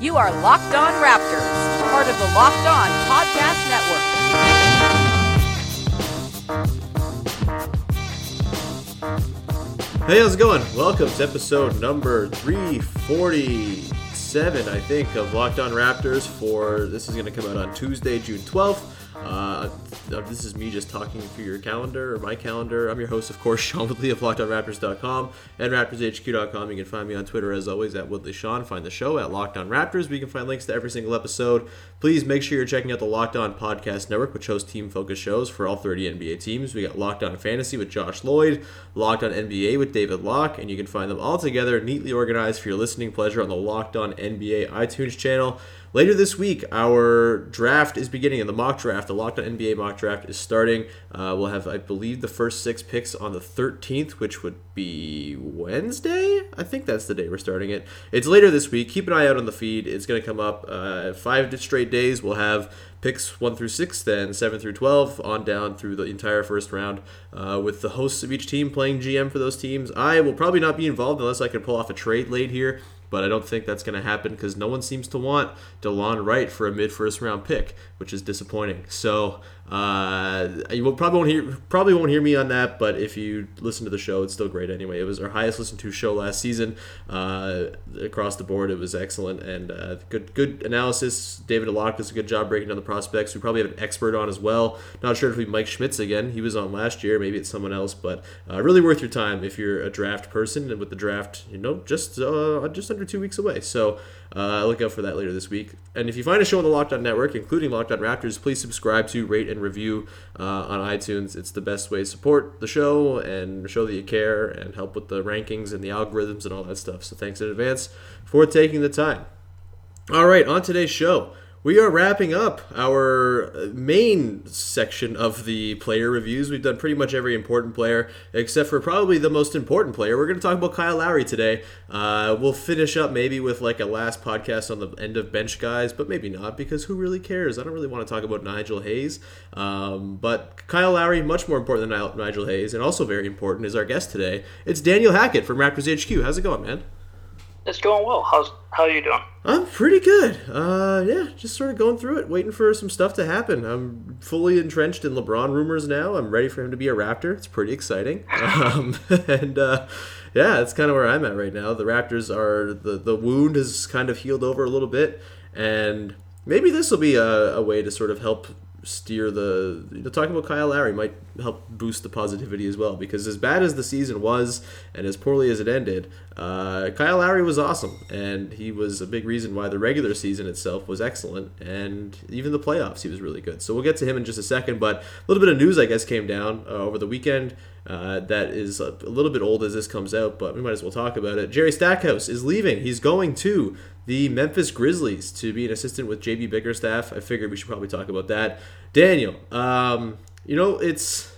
You are Locked On Raptors, part of the Locked On Podcast Network. Hey, how's it going? Welcome to episode number 347, I think, of Locked On Raptors. For this is going to come out on Tuesday, June 12th. Uh, this is me just talking through your calendar or my calendar. I'm your host, of course, Sean Woodley of LockedOnRaptors.com and RaptorsHQ.com. You can find me on Twitter as always at Woodley Sean. Find the show at Locked On Raptors. We can find links to every single episode. Please make sure you're checking out the Locked On Podcast Network, which hosts team focused shows for all 30 NBA teams. We got Locked On Fantasy with Josh Lloyd, Locked On NBA with David Locke, and you can find them all together, neatly organized for your listening pleasure on the Locked On NBA iTunes channel. Later this week, our draft is beginning, and the mock draft, the Locked On NBA mock draft, is starting. Uh, we'll have, I believe, the first six picks on the 13th, which would be Wednesday. I think that's the day we're starting it. It's later this week. Keep an eye out on the feed. It's going to come up uh, five straight days. We'll have picks 1 through 6, then 7 through 12, on down through the entire first round, uh, with the hosts of each team playing GM for those teams. I will probably not be involved unless I can pull off a trade late here but I don't think that's going to happen because no one seems to want DeLon Wright for a mid first round pick, which is disappointing. So uh, you probably won't hear probably won't hear me on that, but if you listen to the show, it's still great anyway. It was our highest listened to show last season uh, across the board. It was excellent and uh, good good analysis. David Locke does a good job breaking down the prospects. We probably have an expert on as well. Not sure if we Mike Schmitz again. He was on last year. Maybe it's someone else, but uh, really worth your time if you're a draft person and with the draft, you know, just uh, just under two weeks away. So. Uh, look out for that later this week. And if you find a show on the Locked On Network, including Locked On Raptors, please subscribe to, rate, and review uh, on iTunes. It's the best way to support the show and show that you care and help with the rankings and the algorithms and all that stuff. So thanks in advance for taking the time. All right, on today's show we are wrapping up our main section of the player reviews. We've done pretty much every important player, except for probably the most important player. We're going to talk about Kyle Lowry today. Uh, we'll finish up maybe with like a last podcast on the end of bench guys, but maybe not because who really cares? I don't really want to talk about Nigel Hayes. Um, but Kyle Lowry, much more important than Nigel Hayes, and also very important, is our guest today. It's Daniel Hackett from Raptors HQ. How's it going, man? It's going well. How's how are you doing? I'm pretty good. Uh, yeah, just sort of going through it, waiting for some stuff to happen. I'm fully entrenched in LeBron rumors now. I'm ready for him to be a Raptor. It's pretty exciting. Um, and uh, yeah, that's kind of where I'm at right now. The Raptors are the the wound has kind of healed over a little bit, and maybe this will be a, a way to sort of help steer the you know, talking about Kyle Lowry might help boost the positivity as well because as bad as the season was and as poorly as it ended, uh, Kyle Lowry was awesome and he was a big reason why the regular season itself was excellent and even the playoffs he was really good. So we'll get to him in just a second, but a little bit of news I guess came down uh, over the weekend. Uh, that is a, a little bit old as this comes out, but we might as well talk about it. Jerry Stackhouse is leaving. He's going to the Memphis Grizzlies to be an assistant with JB Bickerstaff. I figured we should probably talk about that. Daniel, um, you know, it's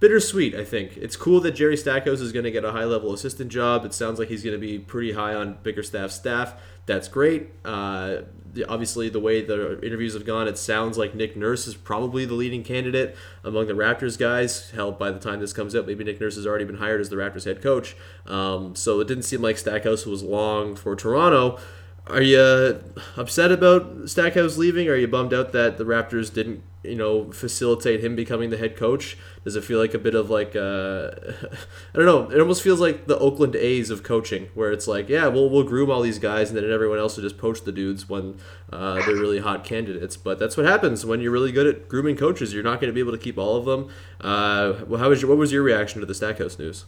bittersweet, I think. It's cool that Jerry Stackhouse is going to get a high level assistant job. It sounds like he's going to be pretty high on Bickerstaff's staff. That's great. Uh, obviously, the way the interviews have gone, it sounds like Nick Nurse is probably the leading candidate among the Raptors guys. Hell, by the time this comes up, maybe Nick Nurse has already been hired as the Raptors head coach. Um, so it didn't seem like Stackhouse was long for Toronto. Are you upset about Stackhouse leaving? Are you bummed out that the Raptors didn't, you know, facilitate him becoming the head coach? Does it feel like a bit of like uh, I don't know. It almost feels like the Oakland A's of coaching, where it's like, yeah, we'll we'll groom all these guys, and then everyone else will just poach the dudes when uh, they're really hot candidates. But that's what happens when you're really good at grooming coaches. You're not going to be able to keep all of them. Uh, how was your, what was your reaction to the Stackhouse news?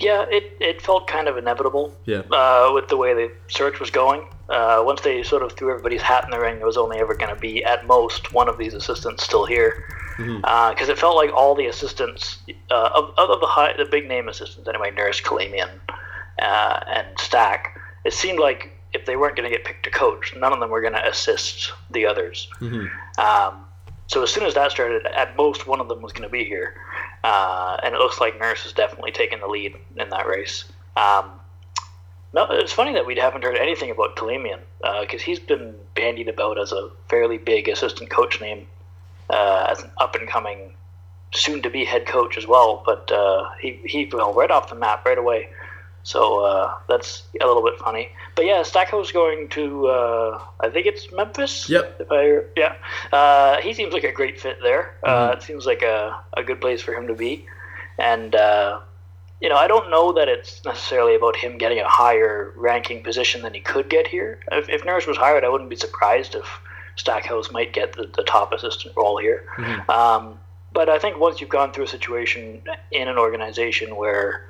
Yeah, it, it felt kind of inevitable. Yeah. Uh, with the way the search was going, uh, once they sort of threw everybody's hat in the ring, there was only ever going to be at most one of these assistants still here, because mm-hmm. uh, it felt like all the assistants uh, of, of the high, the big name assistants anyway, Nurse, Kalamian, uh, and Stack. It seemed like if if they weren't going to get picked to coach, none of them were going to assist the others. Mm-hmm. Um, so as soon as that started, at most one of them was going to be here, uh, and it looks like Nurse is definitely taking the lead in that race. Um, no, it's funny that we haven't heard anything about Kalamian because uh, he's been bandied about as a fairly big assistant coach name, uh, as an up and coming, soon to be head coach as well. But uh, he he fell right off the map right away. So uh, that's a little bit funny. But yeah, Stackhouse going to uh, I think it's Memphis. Yep. If I yeah, uh, he seems like a great fit there. Uh, Mm-hmm. it seems like a, a good place for him to be, and uh, you know I don't know that it's necessarily about him getting a higher ranking position than he could get here. If, if Nurse was hired, I wouldn't be surprised if Stackhouse might get the, the top assistant role here. Um, but I think once you've gone through a situation in an organization where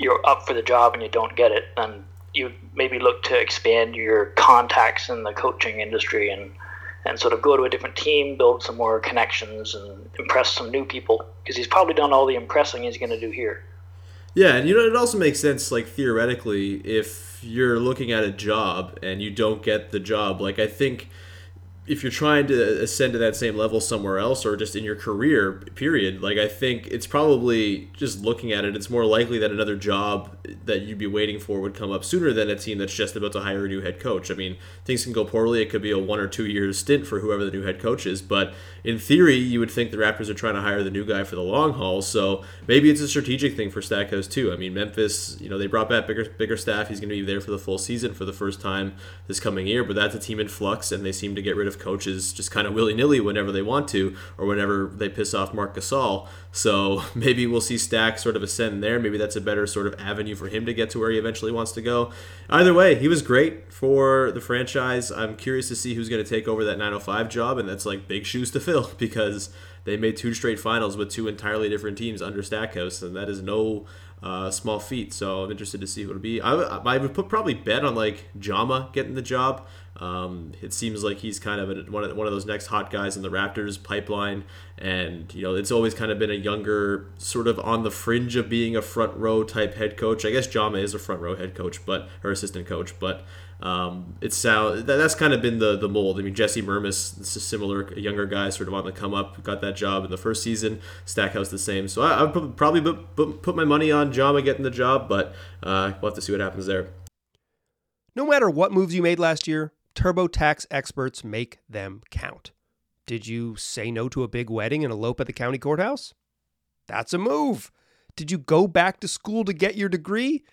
you're up for the job and you don't get it, then you maybe look to expand your contacts in the coaching industry and and sort of go to a different team, build some more connections, and impress some new people because he's probably done all the impressing he's going to do here. Yeah, and you know it also makes sense like theoretically if you're looking at a job and you don't get the job, like I think if you're trying to ascend to that same level somewhere else or just in your career period like i think it's probably just looking at it it's more likely that another job that you'd be waiting for would come up sooner than a team that's just about to hire a new head coach. I mean things can go poorly. It could be a one or two years stint for whoever the new head coach is but in theory you would think the raptors are trying to hire the new guy for the long haul so maybe it's a strategic thing for stackhouse too. I mean memphis you know they brought back Bicker Bickerstaff. He's going to be there for the full season for the first time this coming year but that's a team in flux and they seem to get rid of coaches just kind of willy nilly whenever they want to, or whenever they piss off Marc Gasol. So maybe we'll see Stack sort of ascend there. Maybe that's a better sort of avenue for him to get to where he eventually wants to go. Either way, he was great for the franchise. I'm curious to see who's going to take over that 905 job, and that's like big shoes to fill because they made two straight finals with two entirely different teams under Stackhouse, and that is no uh, small feat. So I'm interested to see who it'll be. I, I would put probably bet on like Jama getting the job. Um, it seems like he's kind of a, one of one of those next hot guys in the Raptors pipeline, and you know it's always kind of been a younger, sort of on the fringe of being a front row type head coach. I guess Jama is a front row head coach, but or assistant coach, but um, it's sound that, that's kind of been the the mold. I mean, Jesse Mermuys, this is similar, younger guy, sort of on the come up, got that job in the first season. Stackhouse the same, so I, would probably put, put, put my money on Jama getting the job, but uh, we'll have to see what happens there. No matter what moves you made last year, TurboTax experts make them count. Did you say no to a big wedding and elope at the county courthouse? That's a move. Did you go back to school to get your degree?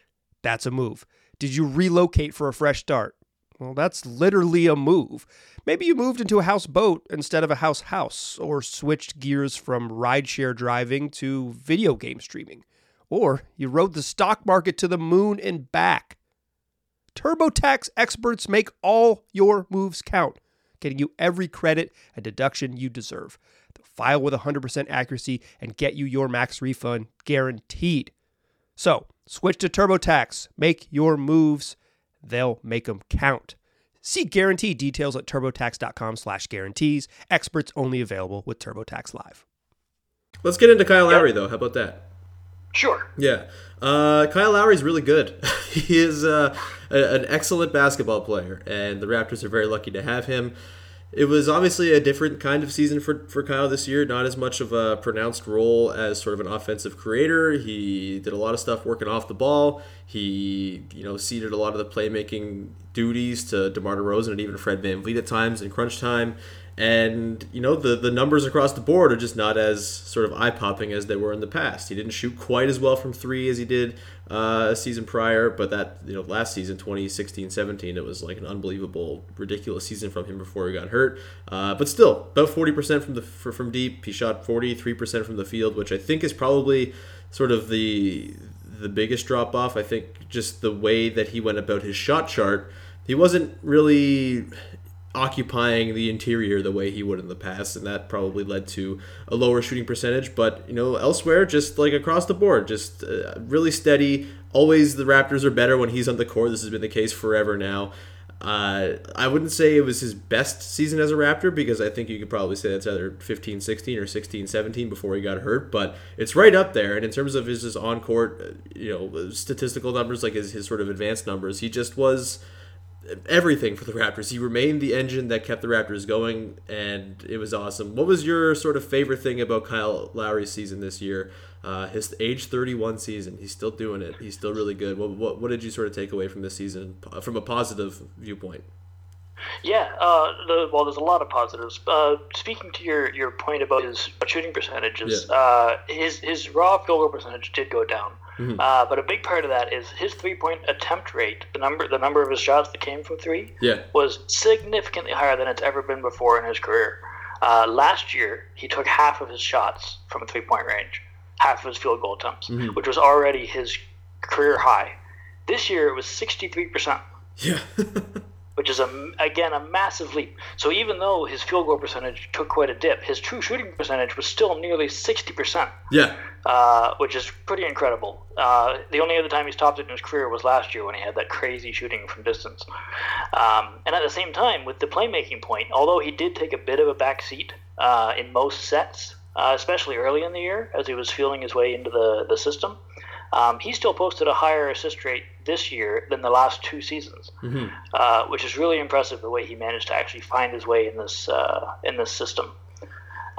That's a move. Did you relocate for a fresh start? Well, that's literally a move. Maybe you moved into a houseboat instead of a house house, or switched gears from rideshare driving to video game streaming, or you rode the stock market to the moon and back. TurboTax experts make all your moves count, getting you every credit and deduction you deserve. They'll file with 100% accuracy and get you your max refund guaranteed. So, switch to TurboTax. Make your moves. They'll make them count. See guarantee details at turbotax.com slash guarantees. Experts only available with TurboTax Live. Let's get into Kyle Lowry, though. How about that? Sure. Yeah. Uh, Kyle Lowry's really good. he is uh, a, an excellent basketball player, and the Raptors are very lucky to have him. It was obviously a different kind of season for, for Kyle this year. Not as much of a pronounced role as sort of an offensive creator. He did a lot of stuff working off the ball. He, you know, ceded a lot of the playmaking duties to DeMar DeRozan and even Fred VanVleet at times in crunch time. And, you know, the, the numbers across the board are just not as sort of eye popping as they were in the past. He didn't shoot quite as well from three as he did uh, a season prior, but that, you know, last season, 2016 17, it was like an unbelievable, ridiculous season from him before he got hurt. Uh, but still, about 40% from the from deep. He shot 43% from the field, which I think is probably sort of the the biggest drop off. I think just the way that he went about his shot chart, he wasn't really occupying the interior the way he would in the past, and that probably led to a lower shooting percentage. But you know, elsewhere, just like across the board, just uh, really steady. Always the Raptors are better when he's on the court. This has been the case forever now. Uh, I wouldn't say it was his best season as a Raptor because I think you could probably say that's either 15 16 or 16 17 before he got hurt, but it's right up there. And in terms of his, on court, you know, statistical numbers, like his, his sort of advanced numbers, he just was everything for the Raptors. He remained the engine that kept the Raptors going, and it was awesome. What was your sort of favorite thing about Kyle Lowry's season this year? Uh, his age 31 season, he's still doing it. He's still really good. What, what, what did you sort of take away from this season uh, from a positive viewpoint? Yeah, uh, the, well, there's a lot of positives. Uh, speaking to your, your point about his shooting percentages, Yeah. uh, his his raw field goal percentage did go down, Mm-hmm. uh, but a big part of that is his three point attempt rate. The number the number of his shots that came from three Yeah. was significantly higher than it's ever been before in his career. Uh, last year, he took half of his shots from a three point range, half of his field goal attempts, Mm-hmm. which was already his career high. This year, it was sixty three percent Yeah. which is a again a massive leap. So even though his field goal percentage took quite a dip, his true shooting percentage was still nearly sixty percent, yeah. uh, which is pretty incredible. Uh, the only other time he's topped it in his career was last year when he had that crazy shooting from distance. Um, and at the same time, with the playmaking point, although he did take a bit of a back seat uh, in most sets, uh, especially early in the year as he was feeling his way into the the system. Um, he still posted a higher assist rate this year than the last two seasons, uh, which is really impressive the way he managed to actually find his way in this uh, in this system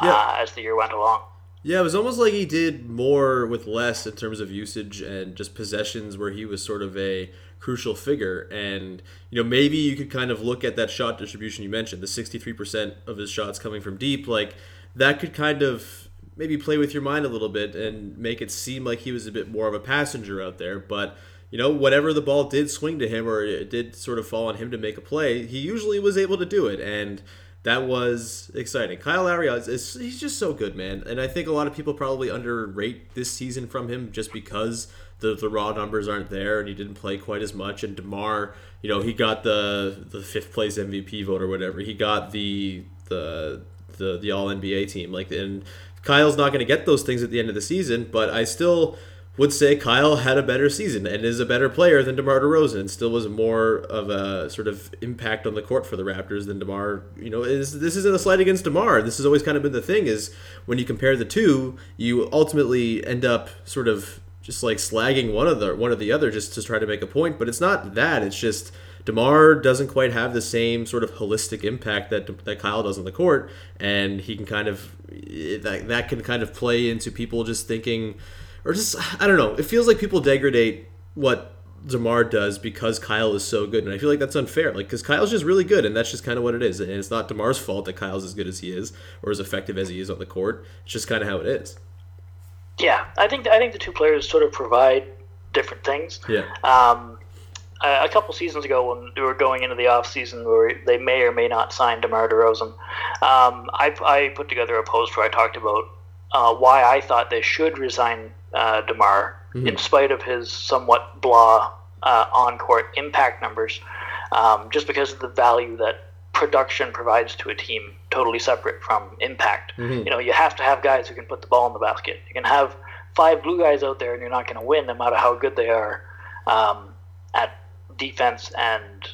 Yeah. uh, as the year went along. Yeah, it was almost like he did more with less in terms of usage and just possessions where he was sort of a crucial figure. And, you know, maybe you could kind of look at that shot distribution you mentioned, the 63% of his shots coming from deep. Like, that could kind of maybe play with your mind a little bit and make it seem like he was a bit more of a passenger out there. But, you know, whatever the ball did swing to him or it did sort of fall on him to make a play, he usually was able to do it. And, that was exciting. Kyle Lowry is, is he's just so good, man. And I think a lot of people probably underrate this season from him just because the, the raw numbers aren't there and he didn't play quite as much. And Demar, you know, he got the the fifth place MVP vote or whatever. He got the the the, the All NBA team. Like, and Kyle's not going to get those things at the end of the season, but I still would say Kyle had a better season and is a better player than DeMar DeRozan and still was more of a sort of impact on the court for the Raptors than DeMar, you know, is this isn't a slight against DeMar. This has always kind of been the thing is when you compare the two, you ultimately end up sort of just like slagging one of the one or the other just to try to make a point, but it's not that. It's just DeMar doesn't quite have the same sort of holistic impact that that Kyle does on the court, and he can kind of that that can kind of play into people just thinking, or just I don't know. It feels like people degrade what Demar does because Kyle is so good, and I feel like that's unfair. Like because Kyle's just really good, and that's just kind of what it is. And it's not Demar's fault that Kyle's as good as he is or as effective as he is on the court. It's just kind of how it is. Yeah, I think I think the two players sort of provide different things. Yeah. Um, a a couple seasons ago, when we were going into the off season, where they may or may not sign Demar Derozan, um, I, I put together a post where I talked about uh, why I thought they should resign uh, Demar, in spite of his somewhat blah uh, on-court impact numbers, um, just because of the value that production provides to a team, totally separate from impact. You know, you have to have guys who can put the ball in the basket. You can have five blue guys out there, and you're not going to win, no matter how good they are um, at defense and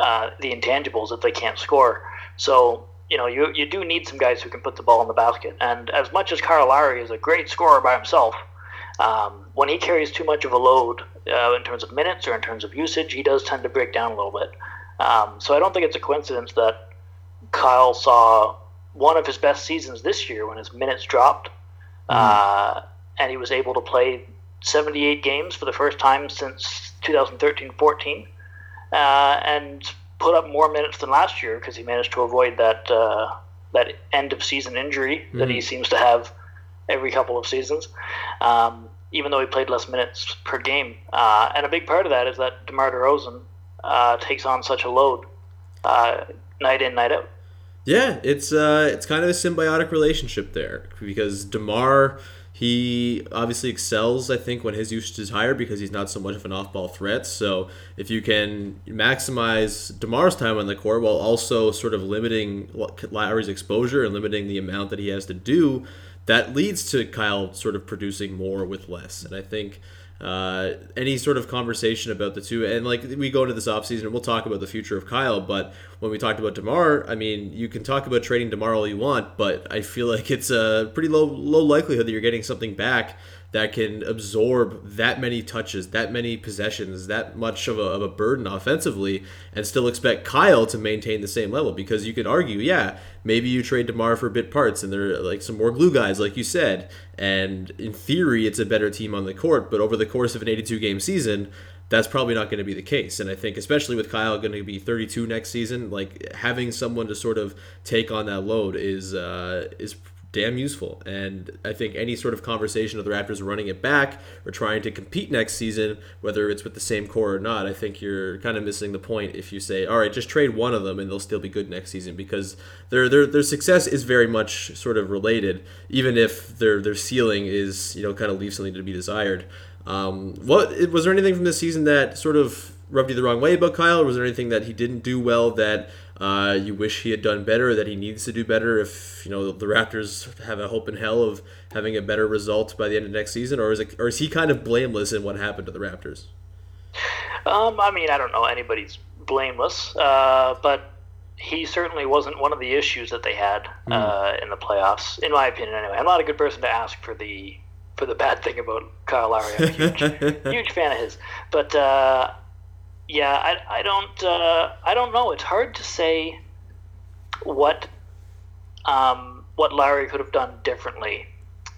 uh, the intangibles if they can't score. So you know you you do need some guys who can put the ball in the basket. And as much as Kyle Lowry is a great scorer by himself, um, when he carries too much of a load uh, in terms of minutes or in terms of usage, he does tend to break down a little bit. Um, so I don't think it's a coincidence that Kyle saw one of his best seasons this year when his minutes dropped, uh, and he was able to play 78 games for the first time since 2013-14, uh, and put up more minutes than last year because he managed to avoid that uh, that end of season injury that he seems to have every couple of seasons. Um, even though he played less minutes per game, uh, and a big part of that is that DeMar DeRozan uh, takes on such a load uh, night in, night out. Yeah, it's uh, it's kind of a symbiotic relationship there because Demar he obviously excels. I think when his usage is higher because he's not so much of an off-ball threat. So if you can maximize Demar's time on the court while also sort of limiting Lowry's exposure and limiting the amount that he has to do, that leads to Kyle sort of producing more with less. And I think uh, any sort of conversation about the two, and like we go into this offseason we'll talk about the future of Kyle, but when we talked about DeMar, I mean, you can talk about trading DeMar all you want, but I feel like it's a pretty low low likelihood that you're getting something back that can absorb that many touches, that many possessions, that much of a, of a burden offensively, and still expect Kyle to maintain the same level. Because you could argue, yeah, maybe you trade DeMar for bit parts, and there are like some more glue guys, like you said, and in theory, it's a better team on the court. But over the course of an 82 game season, that's probably not going to be the case. And I think, especially with Kyle going to be 32 next season, like having someone to sort of take on that load is uh, is damn useful. And I think any sort of conversation of the Raptors running it back or trying to compete next season, whether it's with the same core or not, I think you're kind of missing the point if you say, all right, just trade one of them and they'll still be good next season because their their, their success is very much sort of related, even if their their ceiling is you know kind of leaves something to be desired. Um, what was there anything from this season that sort of rubbed you the wrong way about Kyle, or was there anything that he didn't do well that uh, you wish he had done better, or that he needs to do better? If you know the Raptors have a hope in hell of having a better result by the end of next season, or is it, or is he kind of blameless in what happened to the Raptors? Um, I mean, I don't know anybody's blameless, uh, but he certainly wasn't one of the issues that they had uh, in the playoffs, in my opinion. Anyway, I'm not a good person to ask for the for the bad thing about Kyle Lowry. I'm a huge, huge fan of his, but uh, yeah, I, I don't uh, I don't know. It's hard to say what um, what Lowry could have done differently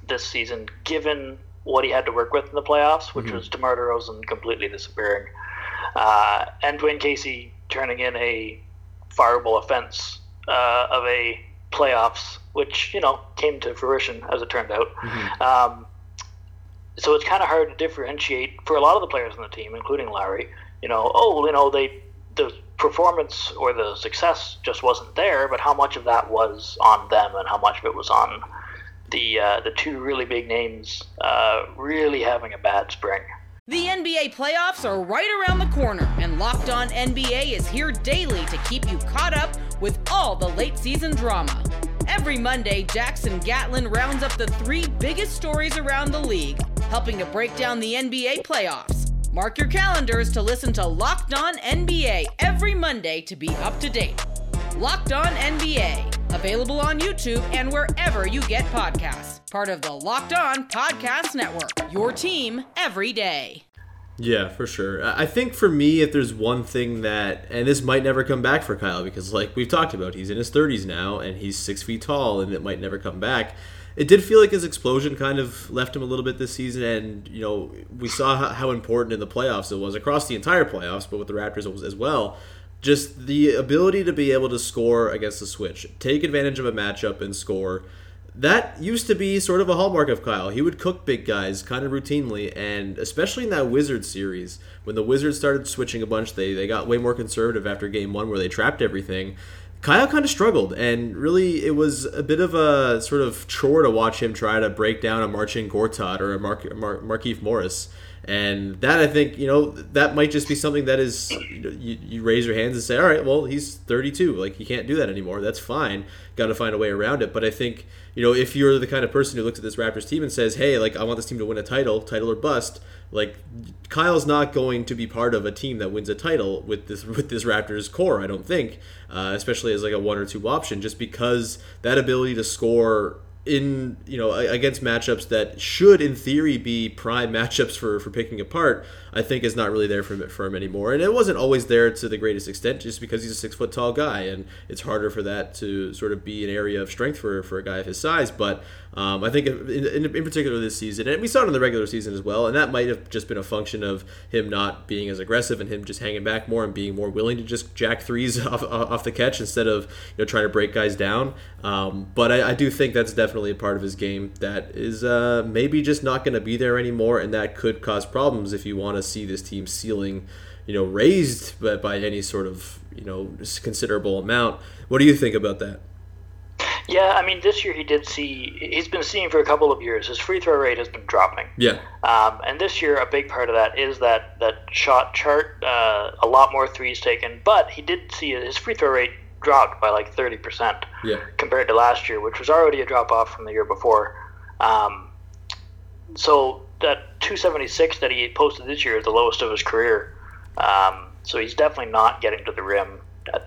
this season, given what he had to work with in the playoffs, which was DeMar DeRozan completely disappearing, uh, and Dwane Casey turning in a fireable offense uh, of a playoffs, which you know came to fruition as it turned out. Um, so it's kind of hard to differentiate for a lot of the players on the team, including Lowry. You know, oh, you know, they the performance or the success just wasn't there, but how much of that was on them, and how much of it was on the uh, the two really big names uh, really having a bad spring. The NBA playoffs are right around the corner, and Locked On NBA is here daily to keep you caught up with all the late season drama. Every Monday, Jackson Gatlin rounds up the three biggest stories around the league, helping to break down the NBA playoffs. Mark your calendars to listen to Locked On NBA every Monday to be up to date. Locked On NBA, available on YouTube and wherever you get podcasts. Part of the Locked On Podcast Network, your team every day. Yeah, for sure. I think for me, if there's one thing that, and this might never come back for Kyle because, like we've talked about, he's in his 30s now and he's six feet tall, and it might never come back. It did feel like his explosion kind of left him a little bit this season, and you know we saw how, how important in the playoffs it was across the entire playoffs, but with the Raptors as well. Just the ability to be able to score against the switch, take advantage of a matchup and score that used to be sort of a hallmark of Kyle. He would cook big guys kind of routinely, and especially in that Wizards series, when the Wizards started switching a bunch, they, they got way more conservative after game one where they trapped everything. Kyle kind of struggled, and really it was a bit of a sort of chore to watch him try to break down a Marcin Gortat or a Mar- Mar- Markieff Morris. And that I think you know that might just be something that is you, know, you, you raise your hands and say, all right, well he's 32, like he can't do that anymore. That's fine. Got to find a way around it. But I think you know if you're the kind of person who looks at this Raptors team and says, hey, like I want this team to win a title, title or bust, like Kyle's not going to be part of a team that wins a title with this with this Raptors core. I don't think, uh, especially as like a one or two option, just because that ability to score in you know against matchups that should in theory be prime matchups for for picking apart i think is not really there for, for him anymore and it wasn't always there to the greatest extent just because he's a six foot tall guy and it's harder for that to sort of be an area of strength for for a guy of his size but um, I think in, in, in, particular this season, and we saw it in the regular season as well, and that might have just been a function of him not being as aggressive and him just hanging back more and being more willing to just jack threes off, off the catch instead of you know trying to break guys down. Um, but I, I, do think that's definitely a part of his game that is uh, maybe just not going to be there anymore, and that could cause problems if you want to see this team ceiling, you know, raised by, by any sort of you know considerable amount. What do you think about that? Yeah, I mean, this year he did see. He's been seeing for a couple of years. His free throw rate has been dropping. Yeah. Um, and this year, a big part of that is that that shot chart. Uh, a lot more threes taken, but he did see his free throw rate dropped by like thirty percent. Yeah. Compared to last year, which was already a drop off from the year before. Um, so that 276 that he posted this year is the lowest of his career. Um, so he's definitely not getting to the rim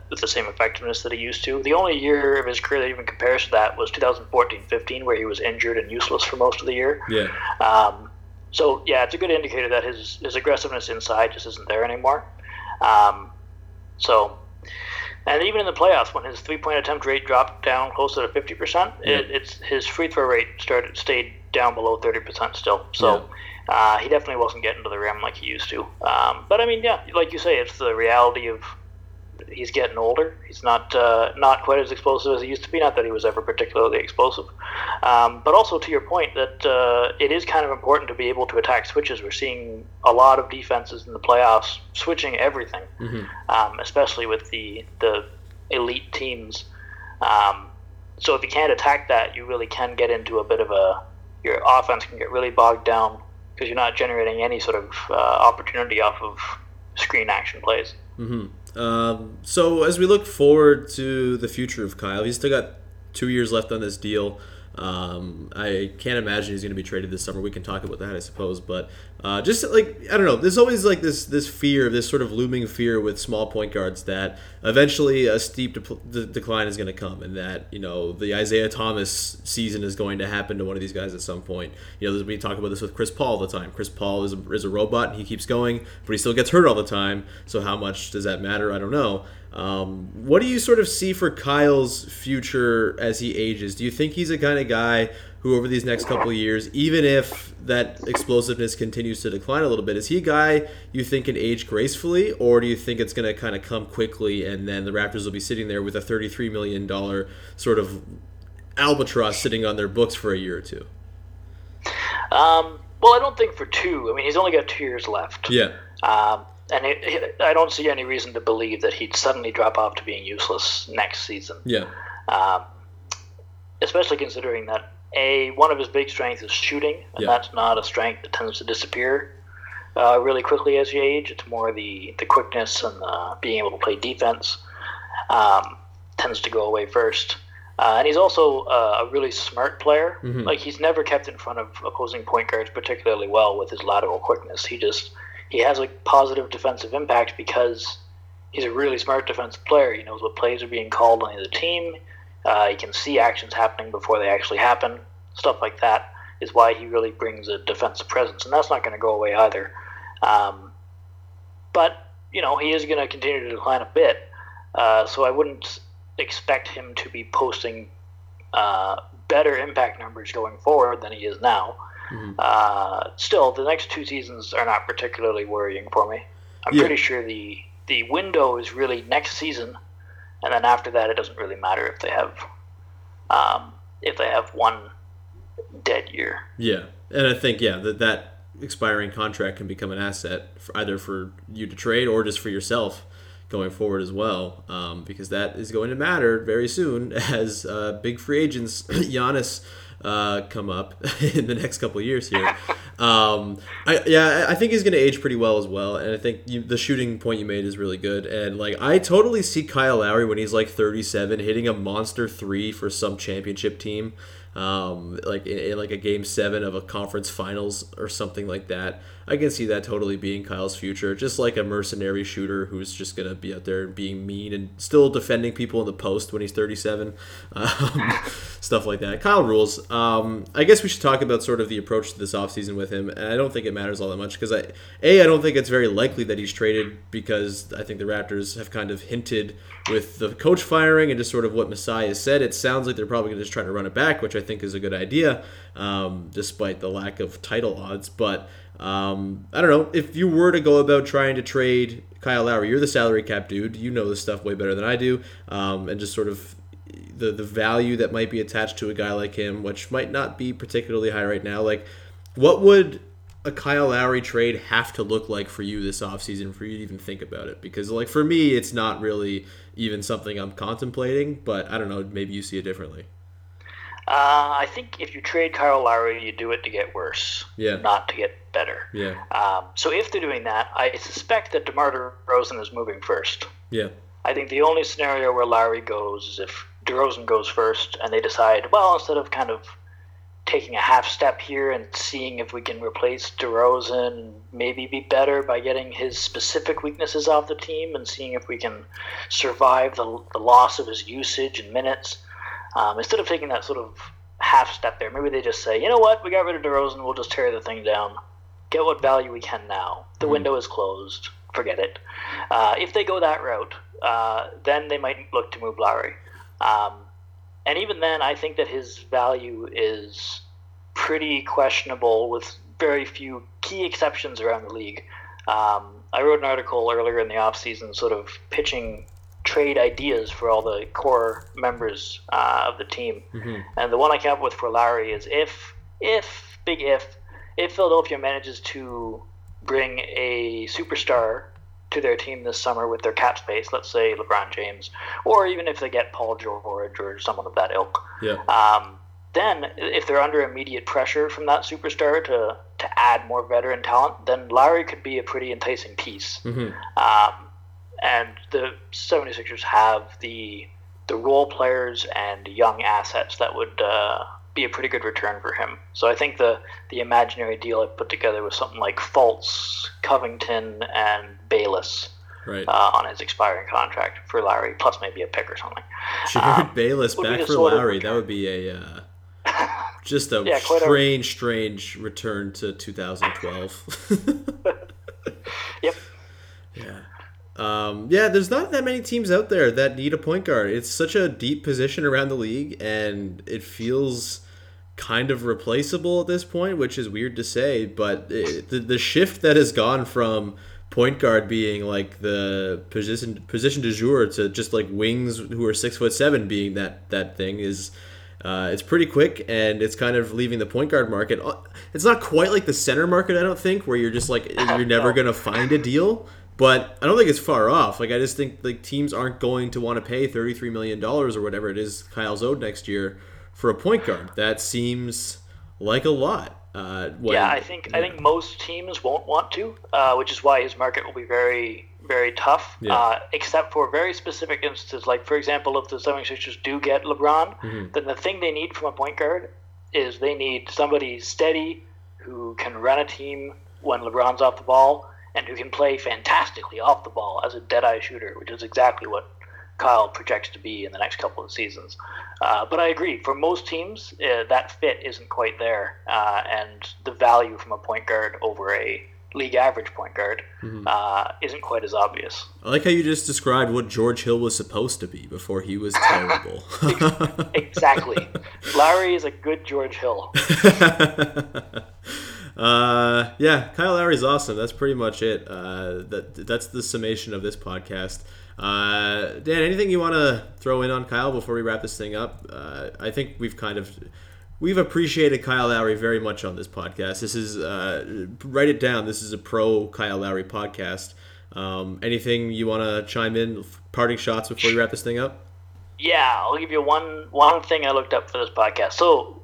with the same effectiveness that he used to. The only year of his career that even compares to that was 2014-15, where he was injured and useless for most of the year. Yeah. Um, so yeah, it's a good indicator that his his aggressiveness inside just isn't there anymore. Um, so, and even in the playoffs, when his three point attempt rate dropped down closer to fifty percent, Yeah. it, it's his free throw rate started stayed down below thirty percent still. So. Uh, he definitely wasn't getting to the rim like he used to. Um, but I mean, yeah, like you say, it's the reality of he's getting older. He's not uh, not quite as explosive as he used to be. Not that he was ever particularly explosive, um, but also to your point that uh, it is kind of important to be able to attack switches. We're seeing a lot of defenses in the playoffs switching everything, um, especially with the the elite teams. Um, so if you can't attack that, you really can get into a bit of a your offense can get really bogged down because you're not generating any sort of uh, opportunity off of screen action plays. Um, so as we look forward to the future of Kyle, he's still got two years left on this deal. Um, I can't imagine he's going to be traded this summer. We can talk about that, I suppose. But uh, just like I don't know, there's always like this this fear, this sort of looming fear with small point guards that eventually a steep de- de- decline is going to come, and that you know the Isaiah Thomas season is going to happen to one of these guys at some point. You know, we talk about this with Chris Paul all the time. Chris Paul is a, is a robot, and he keeps going, but he still gets hurt all the time. So how much does that matter? I don't know. Um, what do you sort of see for Kyle's future as he ages? Do you think he's a kind of guy who, over these next couple of years, even if that explosiveness continues to decline a little bit, is he a guy you think can age gracefully, or do you think it's going to kind of come quickly and then the Raptors will be sitting there with a $33 million sort of albatross sitting on their books for a year or two? Um, well, I don't think for two. I mean, he's only got two years left. Yeah. Um, and it, it- I don't see any reason to believe that he'd suddenly drop off to being useless next season. Yeah. Um, especially considering that a one of his big strengths is shooting, and Yeah. that's not a strength that tends to disappear uh, really quickly as you age. It's more the the quickness and the being able to play defense um, tends to go away first. Uh, and he's also uh, a really smart player. Like he's never kept in front of opposing point guards particularly well with his lateral quickness. He just he has a positive defensive impact because he's a really smart defensive player. He knows what plays are being called on the other team. Uh, he can see actions happening before they actually happen. Stuff like that is why he really brings a defensive presence, and that's not going to go away either. Um, but you know he is going to continue to decline a bit, uh, so I wouldn't expect him to be posting uh, better impact numbers going forward than he is now. Uh, still, the next two seasons are not particularly worrying for me. I'm Yeah. pretty sure the the window is really next season, and then after that, it doesn't really matter if they have um, if they have one dead year. Yeah, and I think yeah that that expiring contract can become an asset for either for you to trade or just for yourself going forward as well, um, because that is going to matter very soon as uh, big free agents Giannis uh, come up in the next couple years here. Um, I, yeah, I I think he's going to age pretty well as well, and I think you, the shooting point you made is really good. And like, I totally see Kyle Lowry when he's like 37 hitting a monster three for some championship team, um, like in, in like a game seven of a conference finals or something like that. I can see that totally being Kyle's future, just like a mercenary shooter who's just gonna be out there being mean and still defending people in the post when he's 37, um, stuff like that. Kyle rules. Um, I guess we should talk about sort of the approach to this offseason with him, and I don't think it matters all that much because I, a, I don't think it's very likely that he's traded because I think the Raptors have kind of hinted with the coach firing and just sort of what Masai has said. It sounds like they're probably gonna just try to run it back, which I think is a good idea, um, despite the lack of title odds, but. Um, I don't know if you were to go about trying to trade Kyle Lowry. You're the salary cap dude. You know this stuff way better than I do, um, and just sort of the the value that might be attached to a guy like him, which might not be particularly high right now. Like, what would a Kyle Lowry trade have to look like for you this offseason for you to even think about it? Because like for me, it's not really even something I'm contemplating. But I don't know. Maybe you see it differently. Uh, I think if you trade Kyle Lowry, you do it to get worse, Yeah. not to get better. Yeah. Um, so if they're doing that, I suspect that DeMar DeRozan is moving first. Yeah. I think the only scenario where Lowry goes is if DeRozan goes first and they decide, well, instead of kind of taking a half step here and seeing if we can replace DeRozan and maybe be better by getting his specific weaknesses off the team and seeing if we can survive the, the loss of his usage and minutes. Um, instead of taking that sort of half step there, maybe they just say, you know what, we got rid of DeRozan, we'll just tear the thing down get what value we can now. The window is closed. Forget it. Uh, if they go that route, uh, then they might look to move Lowry. Um, and even then, I think that his value is pretty questionable with very few key exceptions around the league. Um, I wrote an article earlier in the offseason sort of pitching trade ideas for all the core members uh, of the team. And the one I came up with for Lowry is if, if, big if, if Philadelphia manages to bring a superstar to their team this summer with their cap space, let's say LeBron James, or even if they get Paul George or someone of that ilk, Yeah. um, then if they're under immediate pressure from that superstar to, to add more veteran talent, then Lowry could be a pretty enticing piece. Um, and the 76ers have the the role players and young assets that would uh, be a pretty good return for him. So I think the the imaginary deal I put together was something like Fultz, Covington, and Bayless Right. uh, on his expiring contract for Lowry, plus maybe a pick or something. Jerryd Bayless back for Lowry. That would be a uh, just a Yeah, quite a- strange, strange return to 2012. Um, yeah, there's not that many teams out there that need a point guard. It's such a deep position around the league, and it feels kind of replaceable at this point, which is weird to say. But it, the the shift that has gone from point guard being like the position position du jour to just like wings who are six foot seven being that that thing is. Uh, it's pretty quick, and it's kind of leaving the point guard market. Uh, It's not quite like the center market, I don't think, where you're just like you're never gonna find a deal. But I don't think it's far off. Like I just think like teams aren't going to want to pay thirty three million dollars or whatever it is Kyle's owed next year for a point guard. That seems like a lot. Uh, when- yeah, I think I think most teams won't want to, uh, which is why his market will be very very tough. Yeah. Uh, except for very specific instances, like for example, if the 76ers do get LeBron, Mm-hmm. then the thing they need from a point guard is they need somebody steady who can run a team when LeBron's off the ball and who can play fantastically off the ball as a dead-eye shooter, which is exactly what Kyle projects to be in the next couple of seasons. Uh, but I agree, for most teams, uh, that fit isn't quite there, uh, and the value from a point guard over a league average point guard uh, isn't quite as obvious. I like how you just described what George Hill was supposed to be before he was terrible. Exactly. Lowry is a good George Hill. uh, yeah, Kyle Lowry's awesome. That's pretty much it. Uh, that that's the summation of this podcast. Uh, Dan, anything you want to throw in on Kyle before we wrap this thing up? Uh, I think we've kind of we've appreciated Kyle Lowry very much on this podcast. This is uh, write it down. This is a pro Kyle Lowry podcast. Um, anything you want to chime in? Parting shots before we wrap this thing up? Yeah, I'll give you one one thing I looked up for this podcast. So,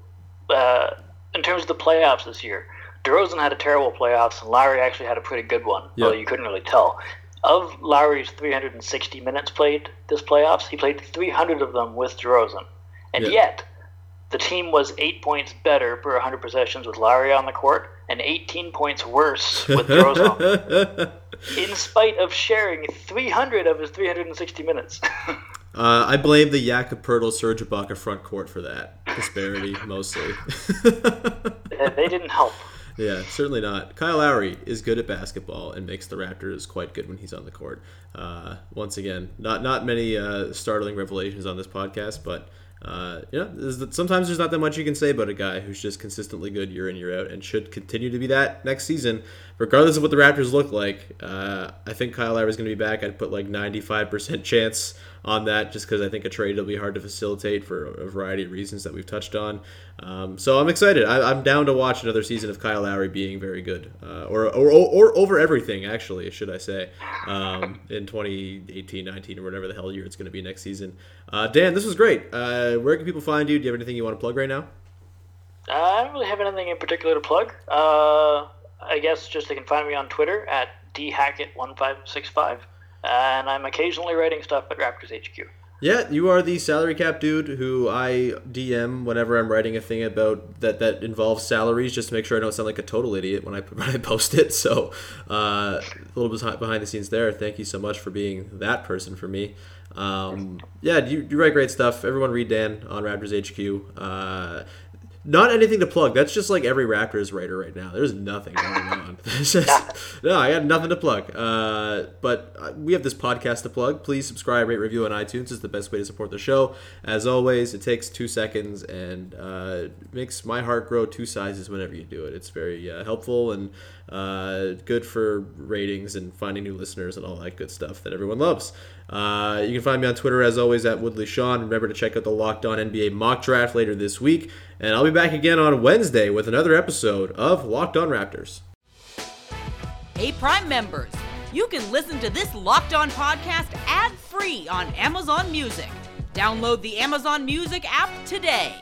uh, in terms of the playoffs this year, DeRozan had a terrible playoffs, and Lowry actually had a pretty good one. Yeah. Although you couldn't really tell. Of Lowry's 360 minutes played this playoffs, he played 300 of them with DeRozan, and Yeah. yet the team was eight points better per 100 possessions with Lowry on the court, and 18 points worse with DeRozan, in spite of sharing 300 of his 360 minutes. Uh, I blame the Jakob Poeltl Serge Ibaka front court for that disparity mostly. they didn't help. Yeah, certainly not. Kyle Lowry is good at basketball and makes the Raptors quite good when he's on the court. Uh, once again, not not many uh, startling revelations on this podcast, but uh, yeah, there's, sometimes there's not that much you can say about a guy who's just consistently good year in year out and should continue to be that next season, regardless of what the Raptors look like. Uh, I think Kyle Lowry is going to be back. I'd put like 95% chance on that just because I think a trade will be hard to facilitate for a variety of reasons that we've touched on. Um, so I'm excited. I, I'm down to watch another season of Kyle Lowry being very good, uh, or, or or over everything actually, should I say, um, in 2018, 19, or whatever the hell year it's going to be next season. Uh, Dan, this was great. Uh, where can people find you? Do you have anything you want to plug right now? Uh, I don't really have anything in particular to plug. Uh, I guess just they can find me on Twitter at dhackett1565, and I'm occasionally writing stuff at Raptors HQ. Yeah, you are the salary cap dude who I DM whenever I'm writing a thing about that that involves salaries, just to make sure I don't sound like a total idiot when I when I post it. So, uh, a little bit behind the scenes there. Thank you so much for being that person for me. Um, yeah, you, you write great stuff. Everyone read Dan on Raptors HQ. Uh, Not anything to plug. That's just like every Raptors writer right now. There's nothing going on. just, no, I got nothing to plug. Uh, but uh, we have this podcast to plug. Please subscribe, rate, review on iTunes. is the best way to support the show. As always, it takes two seconds and uh, makes my heart grow two sizes whenever you do it. It's very uh, helpful and uh, good for ratings and finding new listeners and all that good stuff that everyone loves. Uh, you can find me on Twitter as always at Woodley Sean. Remember to check out the Locked On NBA mock draft later this week, and I'll be back again on Wednesday with another episode of Locked On Raptors. Hey, Prime members, you can listen to this Locked On podcast ad free on Amazon Music. Download the Amazon Music app today.